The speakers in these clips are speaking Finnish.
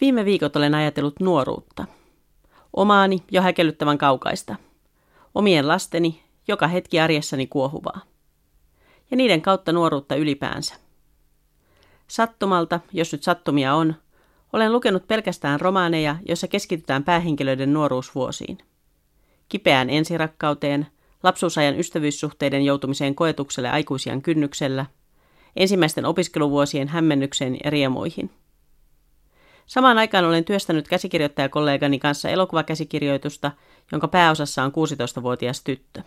Viime viikot olen ajatellut nuoruutta. Omaani jo häkellyttävän kaukaista. Omien lasteni, joka hetki arjessani kuohuvaa. Ja niiden kautta nuoruutta ylipäänsä. Sattumalta, jos nyt sattumia on, olen lukenut pelkästään romaaneja, joissa keskitytään päähenkilöiden nuoruusvuosiin. Kipeään ensirakkauteen, lapsuusajan ystävyyssuhteiden joutumiseen koetukselle aikuisian kynnyksellä, ensimmäisten opiskeluvuosien hämmennykseen ja riemuihin – Samaan aikaan olen työstänyt käsikirjoittajakollegani kanssa elokuvakäsikirjoitusta, jonka pääosassa on 16-vuotias tyttö.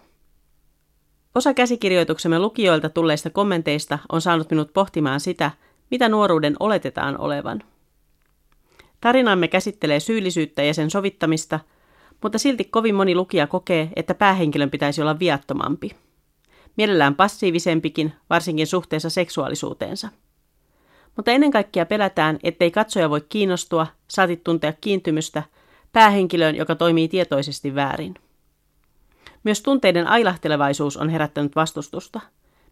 Osa käsikirjoituksemme lukijoilta tulleista kommenteista on saanut minut pohtimaan sitä, mitä nuoruuden oletetaan olevan. Tarinamme käsittelee syyllisyyttä ja sen sovittamista, mutta silti kovin moni lukija kokee, että päähenkilön pitäisi olla viattomampi. Mielellään passiivisempikin, varsinkin suhteessa seksuaalisuuteensa mutta ennen kaikkea pelätään, ettei katsoja voi kiinnostua, saati tuntea kiintymystä, päähenkilöön, joka toimii tietoisesti väärin. Myös tunteiden ailahtelevaisuus on herättänyt vastustusta.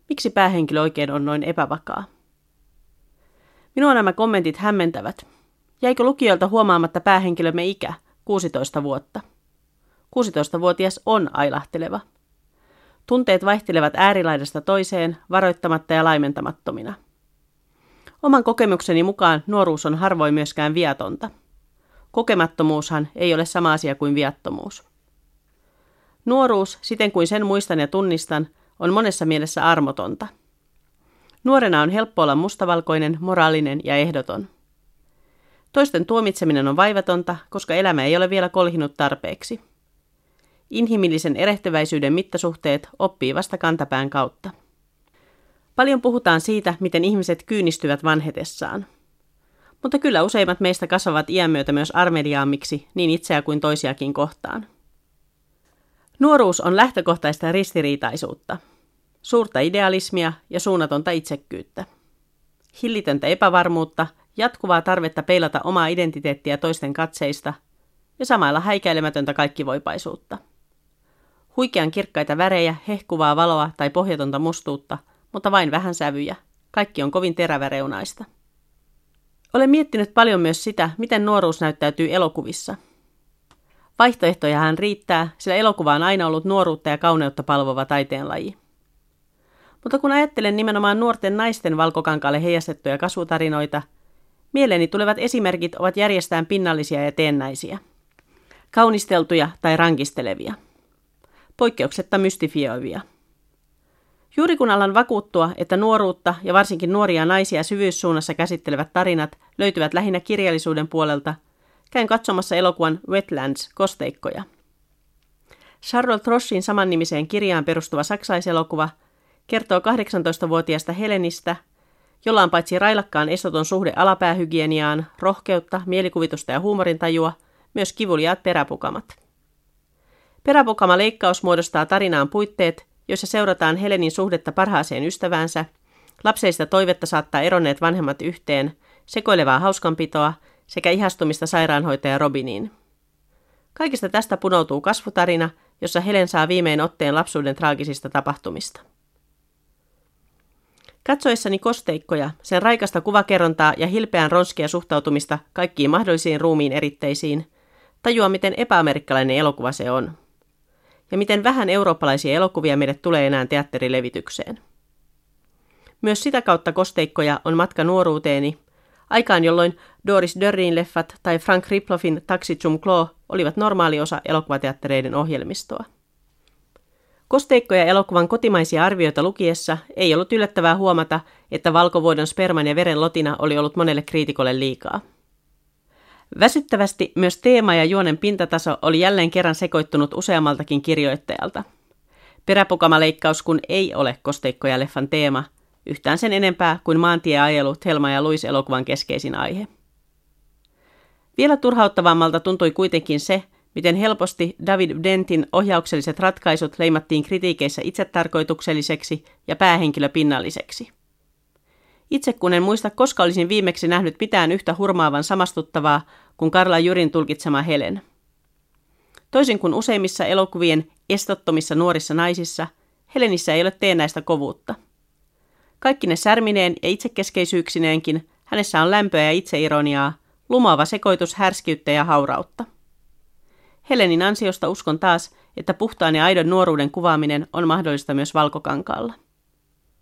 Miksi päähenkilö oikein on noin epävakaa? Minua nämä kommentit hämmentävät. Jäikö lukijoilta huomaamatta päähenkilömme ikä, 16 vuotta? 16-vuotias on ailahteleva. Tunteet vaihtelevat äärilaidasta toiseen, varoittamatta ja laimentamattomina – Oman kokemukseni mukaan nuoruus on harvoin myöskään viatonta. Kokemattomuushan ei ole sama asia kuin viattomuus. Nuoruus, siten kuin sen muistan ja tunnistan, on monessa mielessä armotonta. Nuorena on helppo olla mustavalkoinen, moraalinen ja ehdoton. Toisten tuomitseminen on vaivatonta, koska elämä ei ole vielä kolhinut tarpeeksi. Inhimillisen erehtyväisyyden mittasuhteet oppii vasta kantapään kautta. Paljon puhutaan siitä, miten ihmiset kyynistyvät vanhetessaan. Mutta kyllä useimmat meistä kasvavat iän myötä myös armeliaammiksi niin itseä kuin toisiakin kohtaan. Nuoruus on lähtökohtaista ristiriitaisuutta, suurta idealismia ja suunnatonta itsekkyyttä. Hillitöntä epävarmuutta, jatkuvaa tarvetta peilata omaa identiteettiä toisten katseista ja samalla häikäilemätöntä kaikkivoipaisuutta. Huikean kirkkaita värejä, hehkuvaa valoa tai pohjatonta mustuutta – mutta vain vähän sävyjä. Kaikki on kovin teräväreunaista. Olen miettinyt paljon myös sitä, miten nuoruus näyttäytyy elokuvissa. Vaihtoehtojahan riittää, sillä elokuva on aina ollut nuoruutta ja kauneutta palvova taiteenlaji. Mutta kun ajattelen nimenomaan nuorten naisten valkokankaalle heijastettuja kasvutarinoita, mieleeni tulevat esimerkit ovat järjestään pinnallisia ja teennäisiä. Kaunisteltuja tai rankistelevia. Poikkeuksetta mystifioivia – Juuri kun alan vakuuttua, että nuoruutta ja varsinkin nuoria naisia syvyyssuunnassa käsittelevät tarinat löytyvät lähinnä kirjallisuuden puolelta, käyn katsomassa elokuvan Wetlands kosteikkoja. Charlotte Troshin samannimiseen kirjaan perustuva saksaiselokuva kertoo 18-vuotiaasta Helenistä, jolla on paitsi railakkaan estoton suhde alapäähygieniaan, rohkeutta, mielikuvitusta ja huumorintajua, myös kivuliaat peräpukamat. Peräpukama leikkaus muodostaa tarinaan puitteet, joissa seurataan Helenin suhdetta parhaaseen ystäväänsä, lapseista toivetta saattaa eronneet vanhemmat yhteen, sekoilevaa hauskanpitoa sekä ihastumista sairaanhoitaja Robiniin. Kaikista tästä punoutuu kasvutarina, jossa Helen saa viimein otteen lapsuuden traagisista tapahtumista. Katsoessani kosteikkoja, sen raikasta kuvakerrontaa ja hilpeän ronskia suhtautumista kaikkiin mahdollisiin ruumiin eritteisiin, tajua miten epäamerikkalainen elokuva se on ja miten vähän eurooppalaisia elokuvia meille tulee enää teatterilevitykseen. Myös sitä kautta kosteikkoja on matka nuoruuteeni, aikaan jolloin Doris Dörrin leffat tai Frank Riploffin Taxi Zum Klo olivat normaali osa elokuvateattereiden ohjelmistoa. Kosteikkoja elokuvan kotimaisia arvioita lukiessa ei ollut yllättävää huomata, että valkovuodon sperman ja veren lotina oli ollut monelle kriitikolle liikaa. Väsyttävästi myös teema ja juonen pintataso oli jälleen kerran sekoittunut useammaltakin kirjoittajalta. Peräpukamaleikkaus kun ei ole kosteikkoja leffan teema, yhtään sen enempää kuin maantieajelu Helma ja Luis elokuvan keskeisin aihe. Vielä turhauttavammalta tuntui kuitenkin se, miten helposti David Dentin ohjaukselliset ratkaisut leimattiin kritiikeissä itsetarkoitukselliseksi ja päähenkilöpinnalliseksi. Itse kun en muista, koska olisin viimeksi nähnyt mitään yhtä hurmaavan samastuttavaa kuin Karla Jyrin tulkitsema Helen. Toisin kuin useimmissa elokuvien estottomissa nuorissa naisissa, Helenissä ei ole teennäistä kovuutta. Kaikki ne särmineen ja itsekeskeisyyksineenkin, hänessä on lämpöä ja itseironiaa, Lumaava sekoitus härskiyttä ja haurautta. Helenin ansiosta uskon taas, että puhtaan ja aidon nuoruuden kuvaaminen on mahdollista myös valkokankaalla.